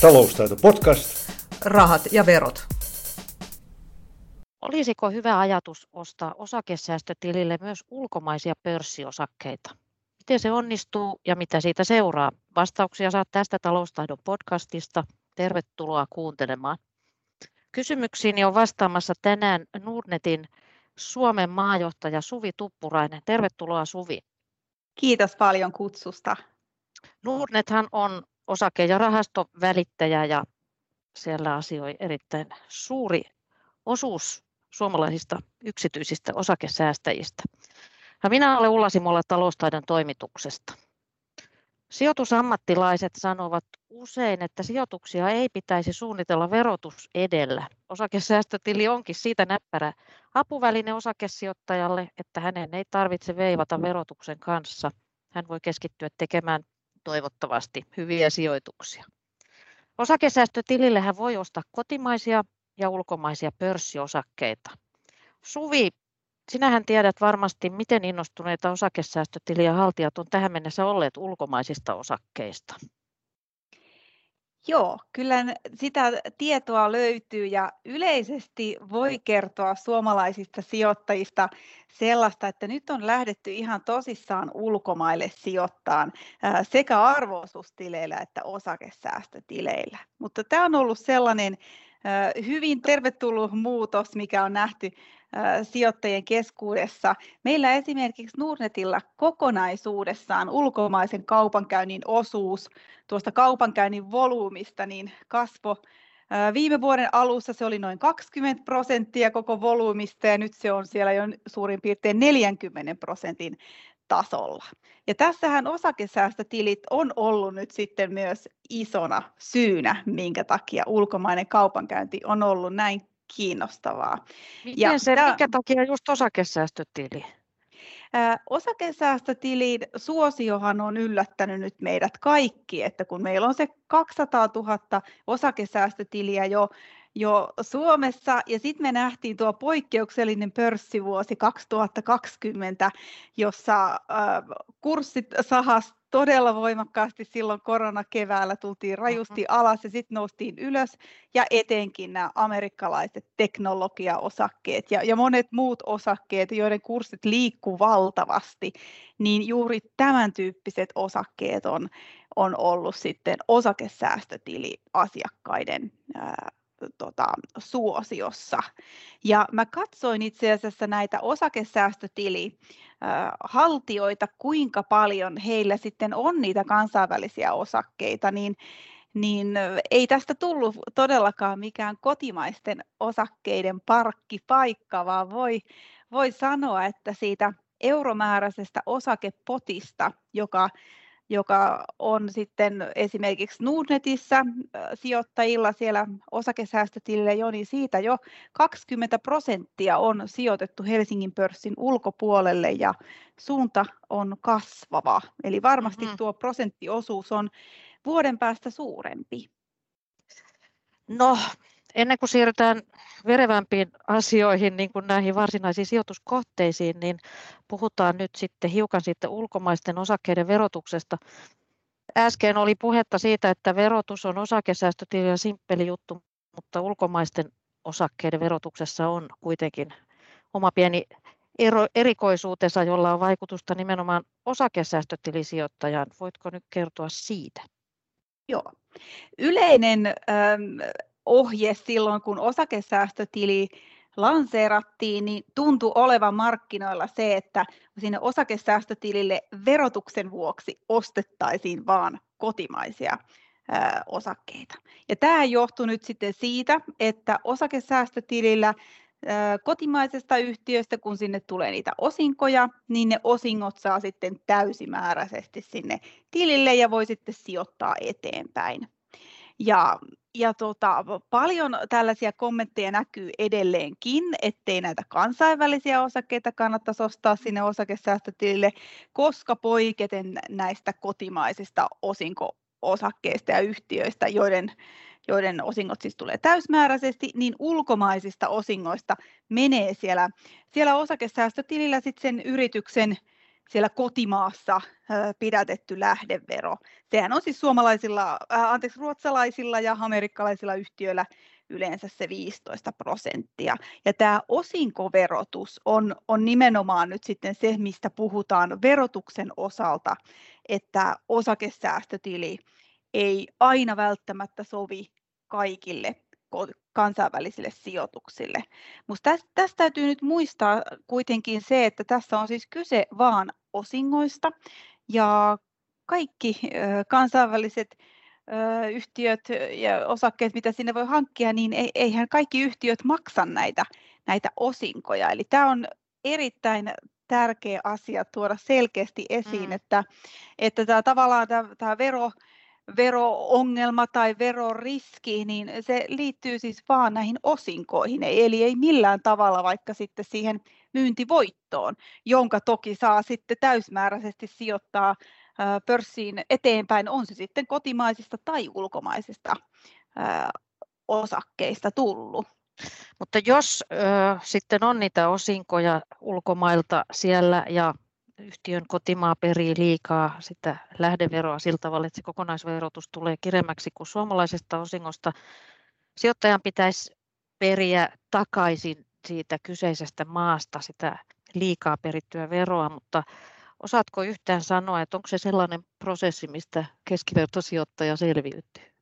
Taloustaito podcast. Rahat ja verot. Olisiko hyvä ajatus ostaa osakesäästötilille myös ulkomaisia pörssiosakkeita? Miten se onnistuu ja mitä siitä seuraa? Vastauksia saat tästä taloustaidon podcastista. Tervetuloa kuuntelemaan. Kysymyksiin on vastaamassa tänään Nordnetin Suomen maajohtaja Suvi Tuppurainen. Tervetuloa Suvi. Kiitos paljon kutsusta. Nordnethan on osake- ja rahastovälittäjä ja siellä asioi erittäin suuri osuus suomalaisista yksityisistä osakesäästäjistä. Ja minä olen Ulla Simola taloustaidon toimituksesta. Sijoitusammattilaiset sanovat usein, että sijoituksia ei pitäisi suunnitella verotus edellä. Osakesäästötili onkin siitä näppärä apuväline osakesijoittajalle, että hänen ei tarvitse veivata verotuksen kanssa. Hän voi keskittyä tekemään toivottavasti hyviä sijoituksia. Osakesäästötilille hän voi ostaa kotimaisia ja ulkomaisia pörssiosakkeita. Suvi, sinähän tiedät varmasti, miten innostuneita osakesäästötiliä haltijat on tähän mennessä olleet ulkomaisista osakkeista. Joo, kyllä sitä tietoa löytyy ja yleisesti voi kertoa suomalaisista sijoittajista sellaista, että nyt on lähdetty ihan tosissaan ulkomaille sijoittaan sekä arvoisuustileillä että osakesäästötileillä. Mutta tämä on ollut sellainen hyvin tervetullut muutos, mikä on nähty sijoittajien keskuudessa. Meillä esimerkiksi Nordnetilla kokonaisuudessaan ulkomaisen kaupankäynnin osuus tuosta kaupankäynnin volyymista niin kasvo Viime vuoden alussa se oli noin 20 prosenttia koko volyymista ja nyt se on siellä jo suurin piirtein 40 prosentin tasolla. Ja tässähän osakesäästötilit on ollut nyt sitten myös isona syynä, minkä takia ulkomainen kaupankäynti on ollut näin kiinnostavaa. Miten ja se, tämä, minkä takia just osakesäästötili? Ää, osakesäästötilin suosiohan on yllättänyt nyt meidät kaikki, että kun meillä on se 200 000 osakesäästötiliä jo jo Suomessa ja sitten me nähtiin tuo poikkeuksellinen pörssivuosi 2020, jossa äh, kurssit sahas todella voimakkaasti silloin koronakeväällä, tultiin rajusti mm-hmm. alas ja sitten noustiin ylös ja etenkin nämä amerikkalaiset teknologiaosakkeet ja, ja monet muut osakkeet, joiden kurssit liikkuu valtavasti, niin juuri tämän tyyppiset osakkeet on, on ollut sitten osakesäästötili-asiakkaiden ää, tota, suosiossa. Ja mä katsoin itse asiassa näitä osakesäästötili haltioita, kuinka paljon heillä sitten on niitä kansainvälisiä osakkeita, niin, niin ei tästä tullut todellakaan mikään kotimaisten osakkeiden parkkipaikka, vaan voi, voi sanoa, että siitä euromääräisestä osakepotista, joka joka on sitten esimerkiksi Nordnetissä sijoittajilla siellä osakesäästötilille jo, niin siitä jo 20 prosenttia on sijoitettu Helsingin pörssin ulkopuolelle ja suunta on kasvava. Eli varmasti mm-hmm. tuo prosenttiosuus on vuoden päästä suurempi. No, ennen kuin siirrytään verevämpiin asioihin, niin kuin näihin varsinaisiin sijoituskohteisiin, niin puhutaan nyt sitten hiukan sitten ulkomaisten osakkeiden verotuksesta. Äsken oli puhetta siitä, että verotus on osakesäästötili ja simppeli juttu, mutta ulkomaisten osakkeiden verotuksessa on kuitenkin oma pieni ero, erikoisuutensa, jolla on vaikutusta nimenomaan osakesäästötilisijoittajaan. Voitko nyt kertoa siitä? Joo. Yleinen ähm, ohje silloin, kun osakesäästötili lanseerattiin, niin tuntui olevan markkinoilla se, että sinne osakesäästötilille verotuksen vuoksi ostettaisiin vain kotimaisia osakkeita. Ja tämä johtuu nyt sitten siitä, että osakesäästötilillä kotimaisesta yhtiöstä, kun sinne tulee niitä osinkoja, niin ne osingot saa sitten täysimääräisesti sinne tilille ja voi sitten sijoittaa eteenpäin. Ja, ja tota, paljon tällaisia kommentteja näkyy edelleenkin, ettei näitä kansainvälisiä osakkeita kannattaisi ostaa sinne osakesäästötilille, koska poiketen näistä kotimaisista osinko-osakkeista ja yhtiöistä, joiden, joiden osingot siis tulee täysmääräisesti, niin ulkomaisista osingoista menee siellä, siellä osakesäästötilillä sitten sen yrityksen siellä kotimaassa pidätetty lähdevero. Sehän on siis suomalaisilla, anteeksi, ruotsalaisilla ja amerikkalaisilla yhtiöillä yleensä se 15 prosenttia. Ja tämä osinkoverotus on, on nimenomaan nyt sitten se, mistä puhutaan verotuksen osalta, että osakesäästötili ei aina välttämättä sovi kaikille kansainvälisille sijoituksille. Mutta tästä, tästä täytyy nyt muistaa kuitenkin se, että tässä on siis kyse vaan osingoista ja kaikki kansainväliset yhtiöt ja osakkeet, mitä sinne voi hankkia, niin eihän kaikki yhtiöt maksa näitä, näitä osinkoja. Eli tämä on erittäin tärkeä asia tuoda selkeästi esiin, mm. että, että tämä, tavallaan tämä, tämä vero, vero-ongelma tai veroriski, niin se liittyy siis vaan näihin osinkoihin, eli ei millään tavalla vaikka sitten siihen myyntivoittoon, jonka toki saa sitten täysmääräisesti sijoittaa pörssiin eteenpäin, on se sitten kotimaisista tai ulkomaisista osakkeista tullut. Mutta jos ö, sitten on niitä osinkoja ulkomailta siellä ja yhtiön kotimaa perii liikaa sitä lähdeveroa sillä tavalla, että se kokonaisverotus tulee kiremmäksi kuin suomalaisesta osingosta, sijoittajan pitäisi periä takaisin siitä kyseisestä maasta sitä liikaa perittyä veroa, mutta Osaatko yhtään sanoa, että onko se sellainen prosessi, mistä keskivertosijoittaja selviytyy?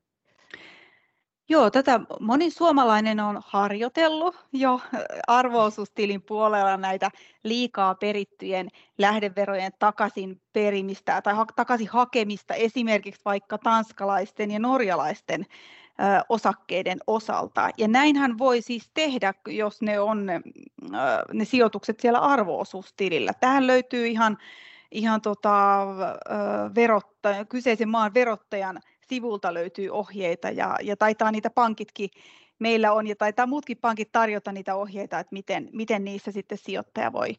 Joo, tätä moni suomalainen on harjoitellut jo arvoosuustilin puolella näitä liikaa perittyjen lähdeverojen takaisin perimistä tai takaisin hakemista esimerkiksi vaikka tanskalaisten ja norjalaisten osakkeiden osalta. Ja näinhän voi siis tehdä, jos ne on ne sijoitukset siellä arvoosuustilillä. Tähän löytyy ihan, ihan tota, verottaja, kyseisen maan verottajan sivulta löytyy ohjeita ja, ja taitaa niitä pankitkin meillä on ja taitaa muutkin pankit tarjota niitä ohjeita, että miten, miten niissä sitten sijoittaja voi,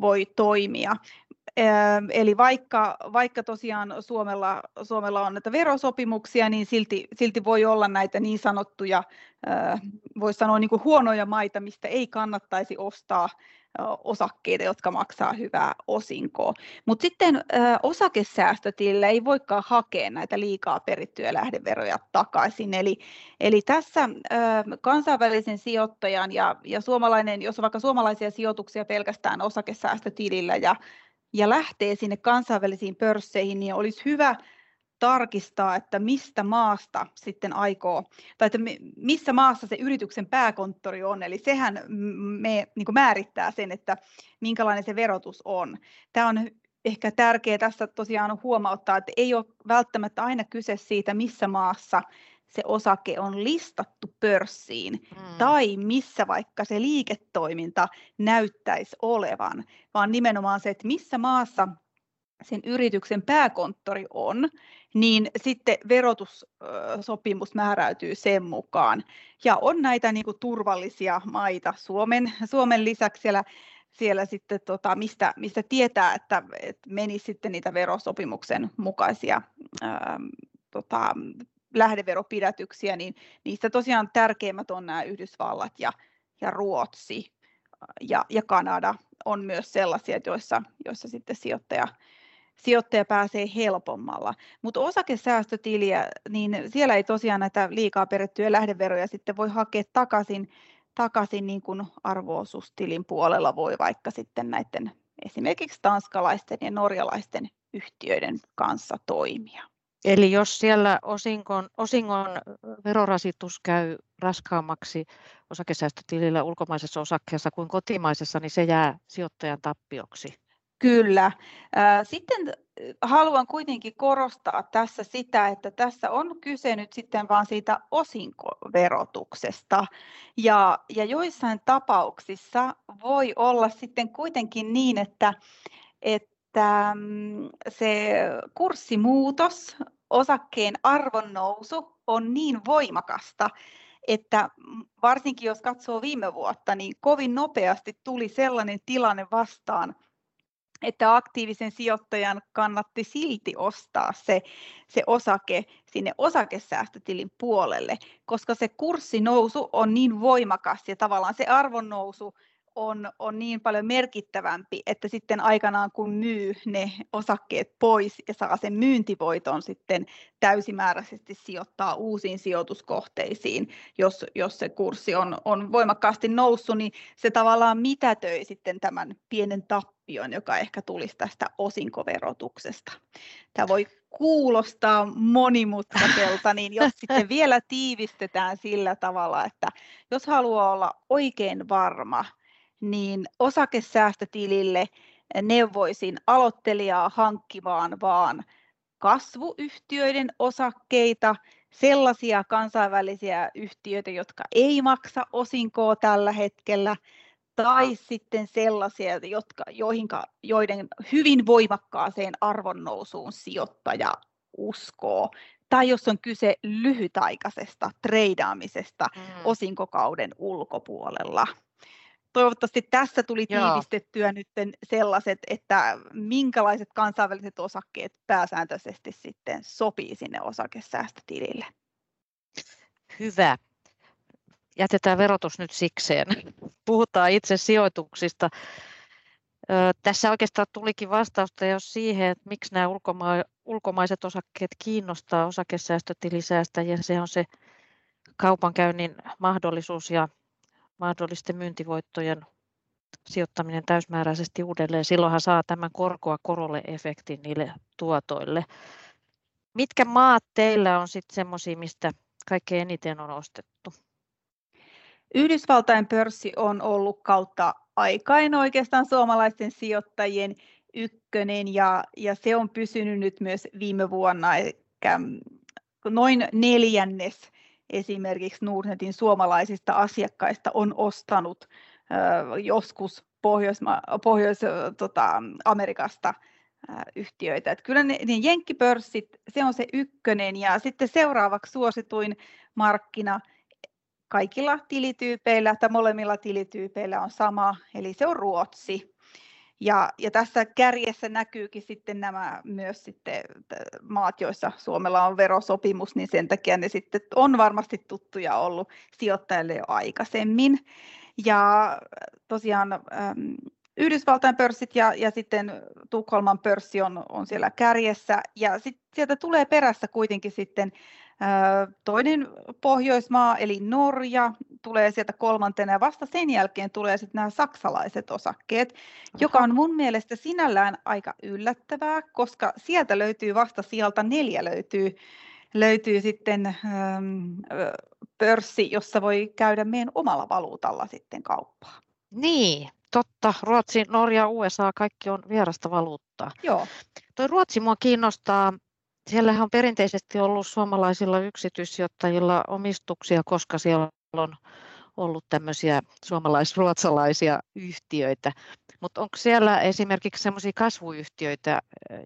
voi toimia. Eli vaikka, vaikka tosiaan Suomella, Suomella on näitä verosopimuksia, niin silti, silti voi olla näitä niin sanottuja, voisi sanoa niin kuin huonoja maita, mistä ei kannattaisi ostaa osakkeita, jotka maksaa hyvää osinkoa. Mutta sitten osakesäästötilille ei voikaan hakea näitä liikaa perittyjä lähdeveroja takaisin. Eli, eli tässä kansainvälisen sijoittajan ja, ja suomalainen, jos on vaikka suomalaisia sijoituksia pelkästään osakesäästötilillä ja, ja lähtee sinne kansainvälisiin pörsseihin, niin olisi hyvä tarkistaa, että mistä maasta sitten aikoo, tai että missä maassa se yrityksen pääkonttori on, eli sehän me, niin määrittää sen, että minkälainen se verotus on. Tämä on ehkä tärkeää tässä tosiaan huomauttaa, että ei ole välttämättä aina kyse siitä, missä maassa se osake on listattu pörssiin mm. tai missä vaikka se liiketoiminta näyttäisi olevan, vaan nimenomaan se, että missä maassa sen yrityksen pääkonttori on, niin sitten verotussopimus määräytyy sen mukaan. Ja on näitä niin kuin turvallisia maita Suomen, Suomen lisäksi siellä, siellä sitten, tota, mistä, mistä tietää, että, että menisi sitten niitä verosopimuksen mukaisia ää, tota, lähdeveropidätyksiä, niin niistä tosiaan tärkeimmät on nämä Yhdysvallat ja, ja Ruotsi ja, ja Kanada on myös sellaisia, joissa, joissa sitten sijoittaja sijoittaja pääsee helpommalla. Mutta osakesäästötiliä, niin siellä ei tosiaan näitä liikaa perittyjä lähdeveroja sitten voi hakea takaisin, takaisin niin kuin arvoosuustilin puolella voi vaikka sitten näiden esimerkiksi tanskalaisten ja norjalaisten yhtiöiden kanssa toimia. Eli jos siellä osingon, osingon verorasitus käy raskaammaksi osakesäästötilillä ulkomaisessa osakkeessa kuin kotimaisessa, niin se jää sijoittajan tappioksi. Kyllä. Sitten haluan kuitenkin korostaa tässä sitä, että tässä on kyse nyt sitten vaan siitä osinkoverotuksesta. Ja, ja joissain tapauksissa voi olla sitten kuitenkin niin, että, että mm, se kurssimuutos, osakkeen arvon nousu on niin voimakasta, että varsinkin jos katsoo viime vuotta, niin kovin nopeasti tuli sellainen tilanne vastaan, että aktiivisen sijoittajan kannatti silti ostaa se, se osake sinne osakesäästötilin puolelle, koska se kurssinousu on niin voimakas ja tavallaan se arvonnousu on, on niin paljon merkittävämpi, että sitten aikanaan kun myy ne osakkeet pois ja saa sen myyntivoiton sitten täysimääräisesti sijoittaa uusiin sijoituskohteisiin, jos, jos se kurssi on, on voimakkaasti noussut, niin se tavallaan mitätöi sitten tämän pienen tappion, joka ehkä tulisi tästä osinkoverotuksesta. Tämä voi kuulostaa monimutkaiselta, niin jos sitten vielä tiivistetään sillä tavalla, että jos haluaa olla oikein varma, niin osakesäästötilille neuvoisin aloittelijaa hankkimaan vaan kasvuyhtiöiden osakkeita, sellaisia kansainvälisiä yhtiöitä, jotka ei maksa osinkoa tällä hetkellä, tai sitten sellaisia, jotka, joihinka, joiden hyvin voimakkaaseen arvonnousuun sijoittaja uskoo. Tai jos on kyse lyhytaikaisesta treidaamisesta mm. osinkokauden ulkopuolella. Toivottavasti tässä tuli tiivistettyä nyt sellaiset, että minkälaiset kansainväliset osakkeet pääsääntöisesti sitten sopii sinne osakesäästötilille. Hyvä jätetään verotus nyt sikseen. Puhutaan itse sijoituksista. Tässä oikeastaan tulikin vastausta jo siihen, että miksi nämä ulkoma- ulkomaiset osakkeet kiinnostaa osakesäästötilisäästäjiä. Se on se kaupankäynnin mahdollisuus ja mahdollisten myyntivoittojen sijoittaminen täysmääräisesti uudelleen. Silloinhan saa tämän korkoa korolle efektin niille tuotoille. Mitkä maat teillä on sitten semmoisia, mistä kaikkein eniten on ostettu? Yhdysvaltain pörssi on ollut kautta aikain oikeastaan suomalaisten sijoittajien ykkönen ja, ja se on pysynyt nyt myös viime vuonna, eli noin neljännes esimerkiksi Nordnetin suomalaisista asiakkaista on ostanut joskus Pohjois-Amerikasta Pohjois, tota, Amerikasta, yhtiöitä. Että kyllä ne, ne jenkkipörssit, se on se ykkönen ja sitten seuraavaksi suosituin markkina kaikilla tilityypeillä tai molemmilla tilityypeillä on sama, eli se on Ruotsi. Ja, ja tässä kärjessä näkyykin sitten nämä myös sitten maat, joissa Suomella on verosopimus, niin sen takia ne sitten on varmasti tuttuja ollut sijoittajille jo aikaisemmin. Ja tosiaan ähm, Yhdysvaltain pörssit ja, ja sitten Tukholman pörssi on, on siellä kärjessä ja sitten sieltä tulee perässä kuitenkin sitten Toinen Pohjoismaa eli Norja tulee sieltä kolmantena ja vasta sen jälkeen tulee sitten nämä saksalaiset osakkeet, Aha. joka on mun mielestä sinällään aika yllättävää, koska sieltä löytyy vasta sieltä neljä löytyy, löytyy sitten ähm, pörssi, jossa voi käydä meidän omalla valuutalla sitten kauppaa. Niin, totta. Ruotsi, Norja, USA, kaikki on vierasta valuuttaa. Joo. Toi Ruotsi mua kiinnostaa Siellähän on perinteisesti ollut suomalaisilla yksityissijoittajilla omistuksia, koska siellä on ollut tämmöisiä suomalais-ruotsalaisia yhtiöitä. Mutta onko siellä esimerkiksi sellaisia kasvuyhtiöitä,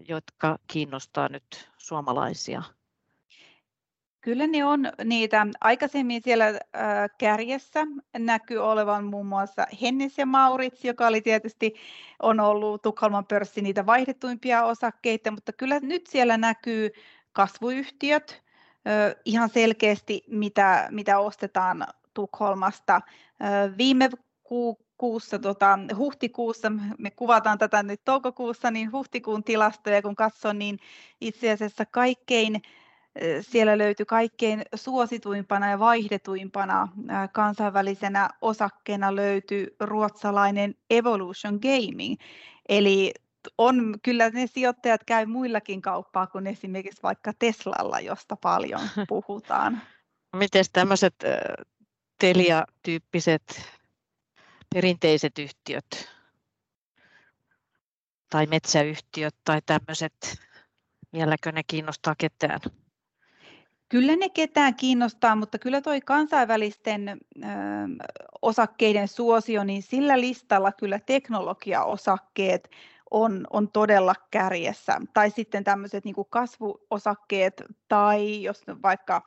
jotka kiinnostaa nyt suomalaisia? Kyllä ne on niitä. Aikaisemmin siellä äh, kärjessä näkyy olevan muun muassa Hennes ja Maurits, joka oli tietysti on ollut Tukholman pörssi niitä vaihdettuimpia osakkeita, mutta kyllä nyt siellä näkyy kasvuyhtiöt ihan selkeästi, mitä, mitä ostetaan Tukholmasta. Viime kuussa, tota, huhtikuussa, me kuvataan tätä nyt toukokuussa, niin huhtikuun tilastoja kun katson, niin itse asiassa kaikkein siellä löytyi kaikkein suosituimpana ja vaihdetuimpana kansainvälisenä osakkeena löytyi ruotsalainen Evolution Gaming. Eli on, kyllä ne sijoittajat käy muillakin kauppaa kuin esimerkiksi vaikka Teslalla, josta paljon puhutaan. Miten tämmöiset Telia-tyyppiset perinteiset yhtiöt tai metsäyhtiöt tai tämmöiset, vieläkö ne kiinnostaa ketään? Kyllä ne ketään kiinnostaa, mutta kyllä tuo kansainvälisten ö, osakkeiden suosio, niin sillä listalla kyllä teknologiaosakkeet on, on todella kärjessä. Tai sitten tämmöiset niin kasvuosakkeet tai jos vaikka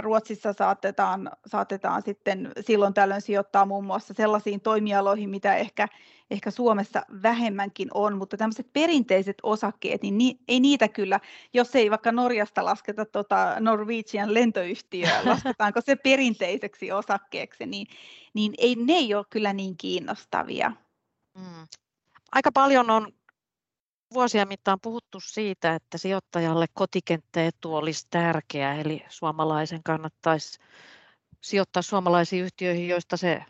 Ruotsissa saatetaan, saatetaan sitten silloin tällöin sijoittaa muun muassa sellaisiin toimialoihin, mitä ehkä, ehkä Suomessa vähemmänkin on, mutta tämmöiset perinteiset osakkeet, niin ni, ei niitä kyllä, jos ei vaikka Norjasta lasketa tota Norwegian lentoyhtiöä, lasketaanko se perinteiseksi osakkeeksi, niin, niin ei, ne ei ole kyllä niin kiinnostavia. Mm. Aika paljon on vuosien mittaan puhuttu siitä, että sijoittajalle kotikenttäetu olisi tärkeä, eli suomalaisen kannattaisi sijoittaa suomalaisiin yhtiöihin, joista se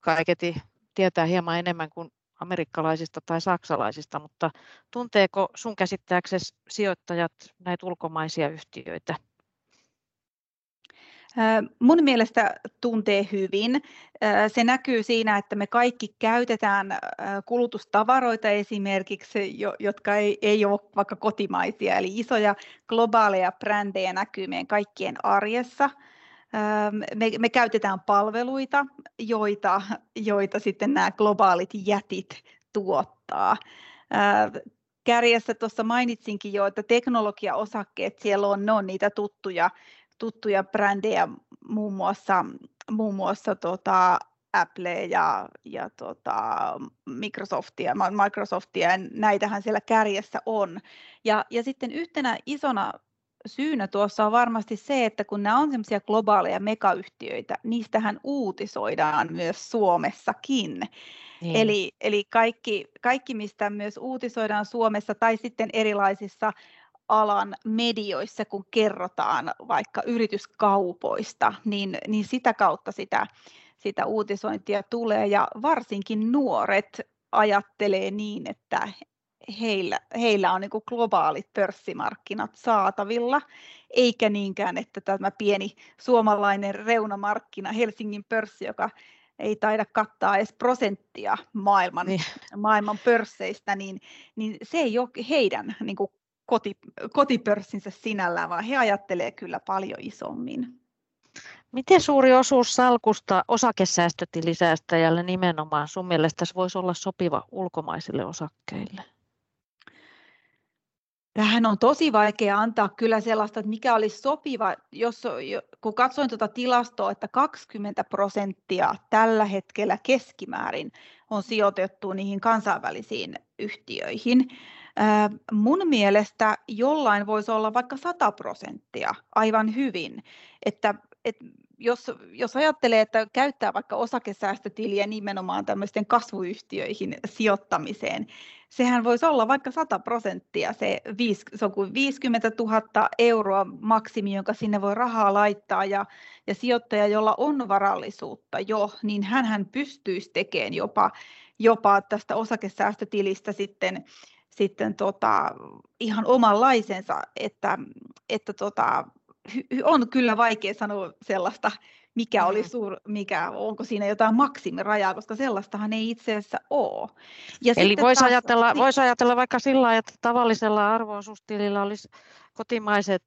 kaiketi tietää hieman enemmän kuin amerikkalaisista tai saksalaisista, mutta tunteeko sun käsittääksesi sijoittajat näitä ulkomaisia yhtiöitä? Mun mielestä tuntee hyvin. Se näkyy siinä, että me kaikki käytetään kulutustavaroita esimerkiksi, jotka ei, ei ole vaikka kotimaisia, eli isoja globaaleja brändejä näkyy meidän kaikkien arjessa. Me, me käytetään palveluita, joita, joita sitten nämä globaalit jätit tuottaa. Kärjessä tuossa mainitsinkin jo, että teknologiaosakkeet siellä on, ne on niitä tuttuja tuttuja brändejä, muun muassa, muun muassa tota Apple ja, ja tota Microsoftia, Microsoftia, ja näitähän siellä kärjessä on. Ja, ja sitten yhtenä isona syynä tuossa on varmasti se, että kun nämä on semmoisia globaaleja megayhtiöitä, niistähän uutisoidaan myös Suomessakin. Niin. Eli, eli kaikki, kaikki, mistä myös uutisoidaan Suomessa tai sitten erilaisissa alan medioissa, kun kerrotaan vaikka yrityskaupoista, niin, niin sitä kautta sitä, sitä uutisointia tulee ja varsinkin nuoret ajattelee niin, että heillä, heillä on niin kuin globaalit pörssimarkkinat saatavilla, eikä niinkään, että tämä pieni suomalainen reunamarkkina, Helsingin pörssi, joka ei taida kattaa edes prosenttia maailman, niin. maailman pörsseistä, niin, niin se ei ole heidän niin kuin koti, kotipörssinsä sinällään, vaan he ajattelee kyllä paljon isommin. Miten suuri osuus salkusta osakesäästötilisäästäjälle nimenomaan sun mielestä voisi olla sopiva ulkomaisille osakkeille? Tähän on tosi vaikea antaa kyllä sellaista, että mikä olisi sopiva, jos, kun katsoin tuota tilastoa, että 20 prosenttia tällä hetkellä keskimäärin on sijoitettu niihin kansainvälisiin yhtiöihin, Mun mielestä jollain voisi olla vaikka 100 prosenttia aivan hyvin, että, että jos, jos ajattelee, että käyttää vaikka osakesäästötiliä nimenomaan tämmöisten kasvuyhtiöihin sijoittamiseen, sehän voisi olla vaikka 100 prosenttia, se, se on kuin 50 000 euroa maksimi, jonka sinne voi rahaa laittaa, ja, ja sijoittaja, jolla on varallisuutta jo, niin hän pystyisi tekemään jopa, jopa tästä osakesäästötilistä sitten sitten tota, ihan omanlaisensa, että, että tota, on kyllä vaikea sanoa sellaista, mikä oli mm. suur, mikä, onko siinä jotain maksimirajaa, koska sellaistahan ei itse asiassa ole. Ja Eli voisi ajatella, niin, vois ajatella vaikka sillä että tavallisella arvoosuustilillä olisi kotimaiset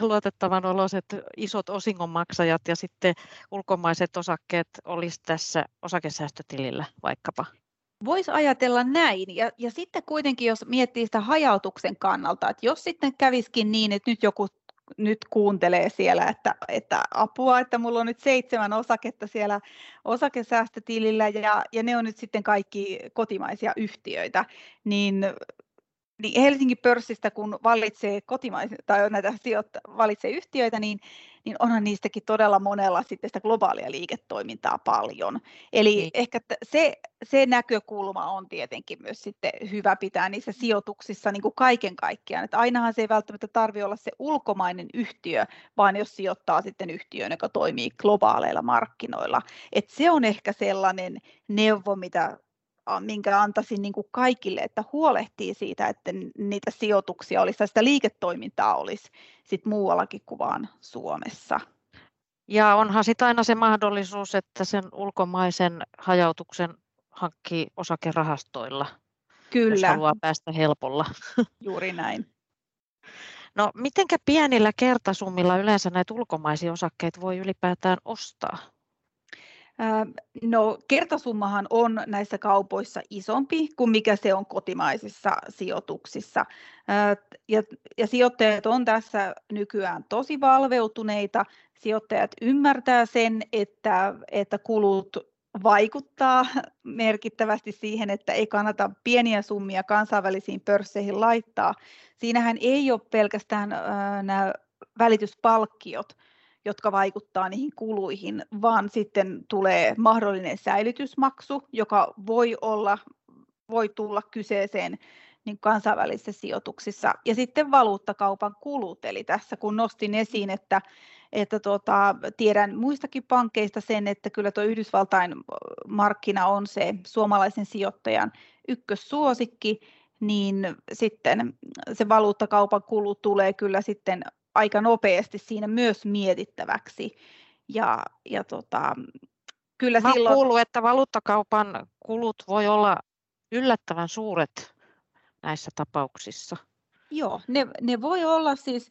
luotettavan oloiset isot osingonmaksajat ja sitten ulkomaiset osakkeet olisi tässä osakesäästötilillä vaikkapa. Voisi ajatella näin, ja, ja sitten kuitenkin jos miettii sitä hajautuksen kannalta, että jos sitten käviskin niin, että nyt joku nyt kuuntelee siellä, että, että apua, että mulla on nyt seitsemän osaketta siellä osakesäästötilillä ja, ja ne on nyt sitten kaikki kotimaisia yhtiöitä, niin niin Helsingin pörssistä, kun valitsee kotimaisia tai näitä sijoitta, valitsee yhtiöitä, niin, niin onhan niistäkin todella monella sitten sitä globaalia liiketoimintaa paljon. Eli niin. ehkä se, se näkökulma on tietenkin myös sitten hyvä pitää niissä sijoituksissa niin kuin kaiken kaikkiaan. Että ainahan se ei välttämättä tarvitse olla se ulkomainen yhtiö, vaan jos sijoittaa sitten yhtiöön, joka toimii globaaleilla markkinoilla. Et se on ehkä sellainen neuvo, mitä minkä antaisin niin kuin kaikille, että huolehtii siitä, että niitä sijoituksia olisi, sitä liiketoimintaa olisi sit muuallakin kuin vaan Suomessa. Ja onhan sitten aina se mahdollisuus, että sen ulkomaisen hajautuksen hankkii osakerahastoilla, Kyllä. jos haluaa päästä helpolla. Juuri näin. No, mitenkä pienillä kertasummilla yleensä näitä ulkomaisia osakkeita voi ylipäätään ostaa? No kertasummahan on näissä kaupoissa isompi kuin mikä se on kotimaisissa sijoituksissa. Ja, ja sijoittajat on tässä nykyään tosi valveutuneita. Sijoittajat ymmärtää sen, että, että kulut vaikuttaa merkittävästi siihen, että ei kannata pieniä summia kansainvälisiin pörsseihin laittaa. Siinähän ei ole pelkästään nämä välityspalkkiot, jotka vaikuttaa niihin kuluihin, vaan sitten tulee mahdollinen säilytysmaksu, joka voi, olla, voi tulla kyseeseen niin kansainvälisissä sijoituksissa. Ja sitten valuuttakaupan kulut, eli tässä kun nostin esiin, että, että tuota, tiedän muistakin pankkeista sen, että kyllä tuo Yhdysvaltain markkina on se suomalaisen sijoittajan ykkössuosikki, niin sitten se valuuttakaupan kulu tulee kyllä sitten aika nopeasti siinä myös mietittäväksi. Ja, ja tota, kyllä Mä silloin... kuullut, että valuuttakaupan kulut voi olla yllättävän suuret näissä tapauksissa. Joo, ne, ne voi olla siis,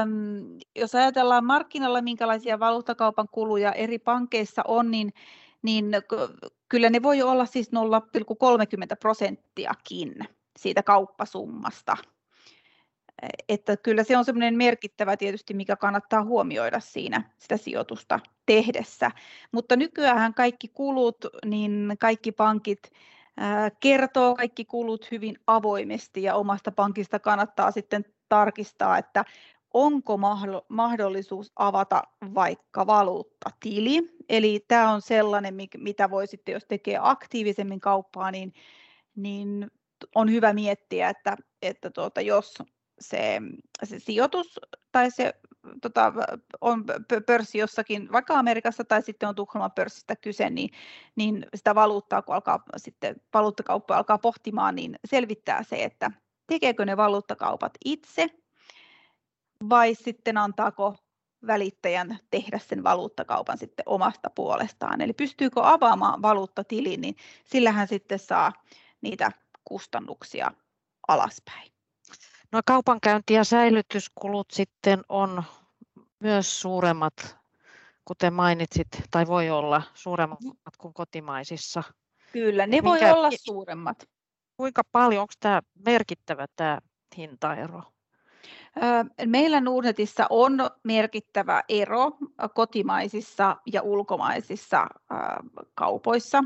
äm, jos ajatellaan markkinoilla, minkälaisia valuuttakaupan kuluja eri pankeissa on, niin, niin kyllä ne voi olla siis 0,30 prosenttiakin siitä kauppasummasta että kyllä se on semmoinen merkittävä tietysti, mikä kannattaa huomioida siinä sitä sijoitusta tehdessä. Mutta nykyään kaikki kulut, niin kaikki pankit kertoo kaikki kulut hyvin avoimesti ja omasta pankista kannattaa sitten tarkistaa, että onko mahdollisuus avata vaikka valuuttatili. Eli tämä on sellainen, mitä voi sitten, jos tekee aktiivisemmin kauppaa, niin, niin on hyvä miettiä, että, että tuota, jos se, se sijoitus tai se tota, on pörssi jossakin, vaikka Amerikassa tai sitten on Tukholman pörssistä kyse, niin, niin sitä valuuttaa, kun alkaa sitten valuuttakauppa alkaa pohtimaan, niin selvittää se, että tekeekö ne valuuttakaupat itse vai sitten antaako välittäjän tehdä sen valuuttakaupan sitten omasta puolestaan. Eli pystyykö avaamaan valuuttatilin, niin sillähän sitten saa niitä kustannuksia alaspäin. No kaupankäynti- ja säilytyskulut sitten on myös suuremmat, kuten mainitsit, tai voi olla suuremmat kuin kotimaisissa. Kyllä, ne Minkä, voi olla suuremmat. Kuinka paljon, onko tämä merkittävä tämä hintaero? Meillä Nordnetissä on merkittävä ero kotimaisissa ja ulkomaisissa kaupoissa.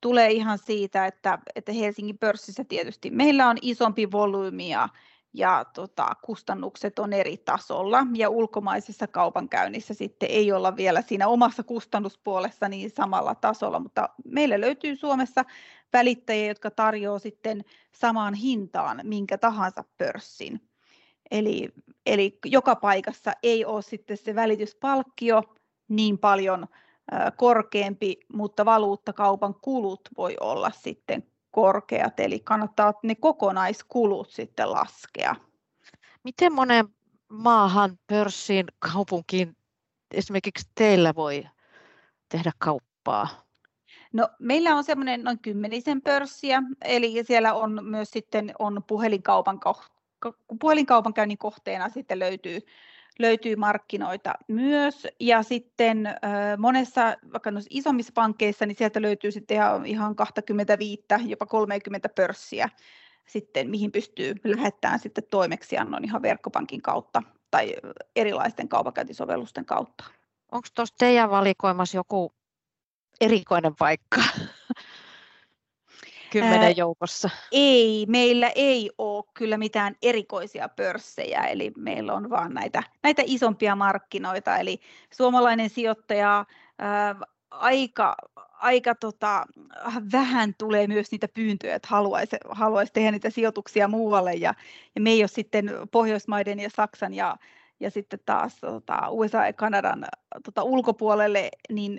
Tulee ihan siitä, että, että Helsingin pörssissä tietysti meillä on isompi volyymi ja ja tota, kustannukset on eri tasolla ja ulkomaisessa kaupankäynnissä sitten ei olla vielä siinä omassa kustannuspuolessa niin samalla tasolla, mutta meillä löytyy Suomessa välittäjiä, jotka tarjoaa sitten samaan hintaan minkä tahansa pörssin. Eli, eli joka paikassa ei ole sitten se välityspalkkio niin paljon korkeampi, mutta valuuttakaupan kulut voi olla sitten korkeat, eli kannattaa ne kokonaiskulut sitten laskea. Miten monen maahan, pörssiin, kaupunkiin esimerkiksi teillä voi tehdä kauppaa? No, meillä on semmoinen noin kymmenisen pörssiä, eli siellä on myös sitten on puhelinkaupan, puhelinkaupankäynnin kohteena sitten löytyy löytyy markkinoita myös. Ja sitten monessa, vaikka noissa isommissa pankkeissa, niin sieltä löytyy sitten ihan, ihan 25, jopa 30 pörssiä sitten, mihin pystyy lähettämään sitten toimeksiannon ihan verkkopankin kautta tai erilaisten kaupankäyntisovellusten kautta. Onko tuossa teidän valikoimassa joku erikoinen paikka? Kymmenen joukossa? Ei, meillä ei ole kyllä mitään erikoisia pörssejä, eli meillä on vain näitä, näitä isompia markkinoita, eli suomalainen sijoittaja ää, aika, aika tota, vähän tulee myös niitä pyyntöjä, että haluaisi, haluaisi tehdä niitä sijoituksia muualle, ja, ja me ei ole sitten Pohjoismaiden ja Saksan ja, ja sitten taas tota, USA ja Kanadan tota, ulkopuolelle, niin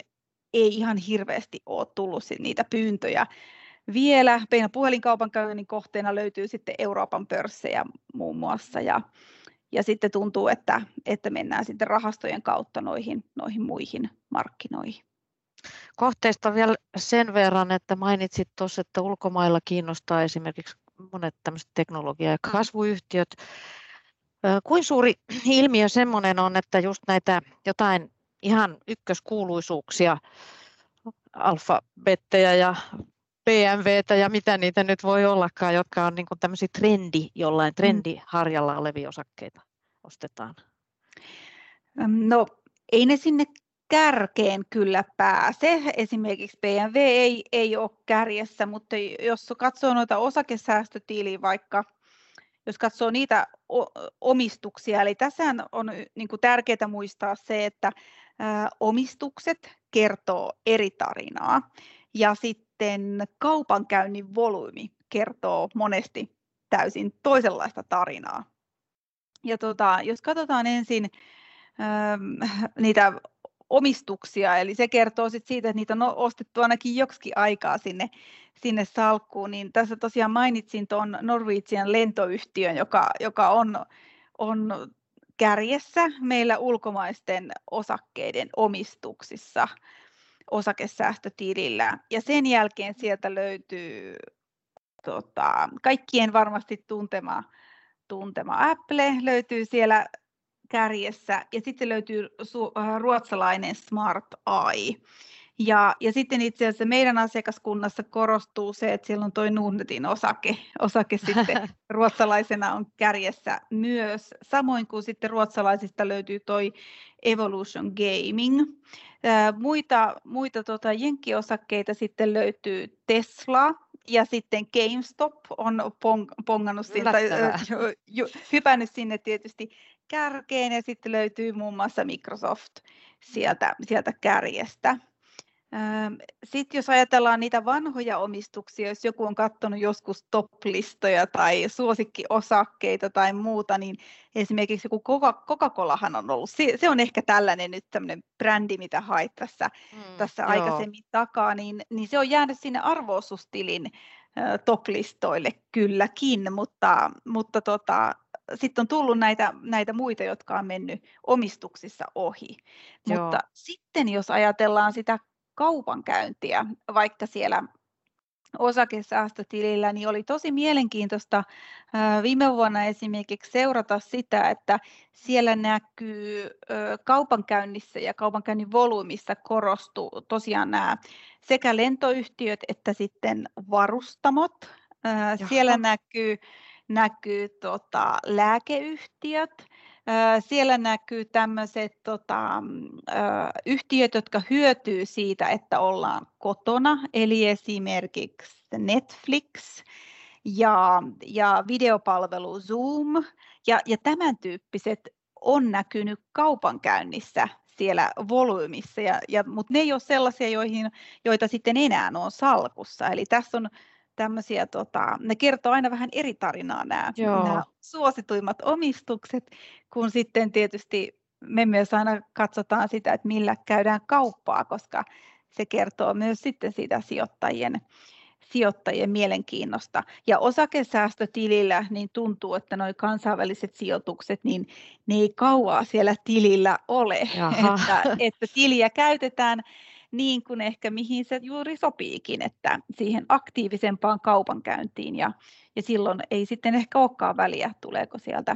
ei ihan hirveästi ole tullut niitä pyyntöjä vielä. Meidän puhelinkaupankäynnin kohteena löytyy sitten Euroopan pörssejä muun muassa ja, ja sitten tuntuu, että, että mennään sitten rahastojen kautta noihin, noihin muihin markkinoihin. Kohteista vielä sen verran, että mainitsit tuossa, että ulkomailla kiinnostaa esimerkiksi monet tämmöiset teknologia- ja kasvuyhtiöt. Kuin suuri ilmiö semmoinen on, että just näitä jotain ihan ykköskuuluisuuksia alfabettejä ja BMWtä ja mitä niitä nyt voi ollakaan, jotka on niin kuin tämmöisiä trendi, jollain mm. trendiharjalla olevia osakkeita ostetaan? No ei ne sinne kärkeen kyllä pääse. Esimerkiksi BMW ei, ei ole kärjessä, mutta jos katsoo noita osakesäästötiliä vaikka, jos katsoo niitä omistuksia, eli tässä on niin kuin tärkeää muistaa se, että omistukset kertoo eri tarinaa ja sitten kaupankäynnin volyymi kertoo monesti täysin toisenlaista tarinaa. Ja tota, jos katsotaan ensin ähm, niitä omistuksia, eli se kertoo sit siitä, että niitä on ostettu ainakin joksikin aikaa sinne, sinne salkkuun, niin tässä tosiaan mainitsin tuon Norwegian lentoyhtiön, joka, joka on, on kärjessä meillä ulkomaisten osakkeiden omistuksissa osakesäästötilillä. Ja sen jälkeen sieltä löytyy tota, kaikkien varmasti tuntema, tuntema Apple löytyy siellä kärjessä ja sitten löytyy su, ruotsalainen Smart Eye. Ja, ja sitten itse asiassa meidän asiakaskunnassa korostuu se, että siellä on tuo Nordnetin osake, osake sitten ruotsalaisena on kärjessä myös. Samoin kuin sitten ruotsalaisista löytyy toi Evolution Gaming. muita muita tota, jenkkiosakkeita sitten löytyy Tesla, ja sitten GameStop on pong, pongannut sinne, tai, hypännyt sinne tietysti kärkeen ja sitten löytyy muun muassa Microsoft sieltä, sieltä kärjestä. Sitten jos ajatellaan niitä vanhoja omistuksia, jos joku on katsonut joskus top-listoja tai suosikkiosakkeita tai muuta, niin esimerkiksi joku Coca-Colahan on ollut, se on ehkä tällainen nyt tämmöinen brändi, mitä hait tässä, mm, tässä aikaisemmin takaa, niin, niin se on jäänyt sinne arvoostustilin top-listoille kylläkin, mutta, mutta tota, sitten on tullut näitä, näitä muita, jotka on mennyt omistuksissa ohi. Joo. Mutta sitten jos ajatellaan sitä kaupankäyntiä, vaikka siellä osakesäästötilillä, niin oli tosi mielenkiintoista viime vuonna esimerkiksi seurata sitä, että siellä näkyy kaupankäynnissä ja kaupankäynnin volyymissa korostuu tosiaan nämä sekä lentoyhtiöt että sitten varustamot. Jaha. Siellä näkyy, näkyy tota, lääkeyhtiöt, siellä näkyy tämmöiset tota, yhtiöt, jotka hyötyy siitä, että ollaan kotona, eli esimerkiksi Netflix ja, ja videopalvelu Zoom ja, ja tämän tyyppiset on näkynyt kaupankäynnissä siellä volyymissa, ja, ja, mutta ne ei ole sellaisia, joihin, joita sitten enää on salkussa. Eli tässä on tämmöisiä, tota, ne kertoo aina vähän eri tarinaa nämä, nämä suosituimmat omistukset, kun sitten tietysti me myös aina katsotaan sitä, että millä käydään kauppaa, koska se kertoo myös sitten siitä sijoittajien, sijoittajien mielenkiinnosta. Ja osakesäästötilillä niin tuntuu, että nuo kansainväliset sijoitukset, niin ne ei kauaa siellä tilillä ole. että, että tiliä käytetään niin kuin ehkä mihin se juuri sopiikin, että siihen aktiivisempaan kaupankäyntiin ja, ja silloin ei sitten ehkä olekaan väliä, tuleeko sieltä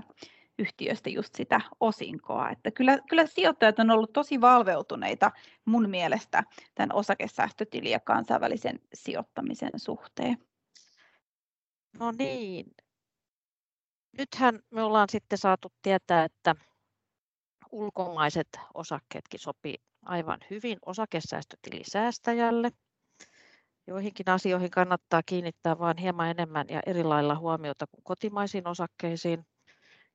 yhtiöstä just sitä osinkoa. Että kyllä, kyllä sijoittajat on ollut tosi valveutuneita mun mielestä tämän osakesäästötilin ja kansainvälisen sijoittamisen suhteen. No niin. Nythän me ollaan sitten saatu tietää, että ulkomaiset osakkeetkin sopii aivan hyvin osakesäästötilisäästäjälle. Joihinkin asioihin kannattaa kiinnittää vain hieman enemmän ja eri lailla huomiota kuin kotimaisiin osakkeisiin.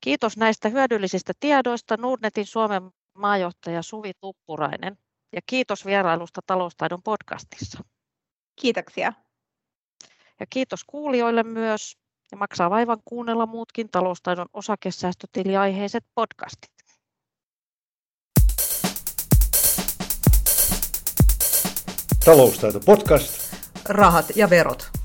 Kiitos näistä hyödyllisistä tiedoista Nordnetin Suomen maajohtaja Suvi Tuppurainen ja kiitos vierailusta Taloustaidon podcastissa. Kiitoksia. Ja kiitos kuulijoille myös ja maksaa vaivan kuunnella muutkin taloustaidon osakesäästötiliaiheiset podcastit. Taloustaito podcast. Rahat ja verot.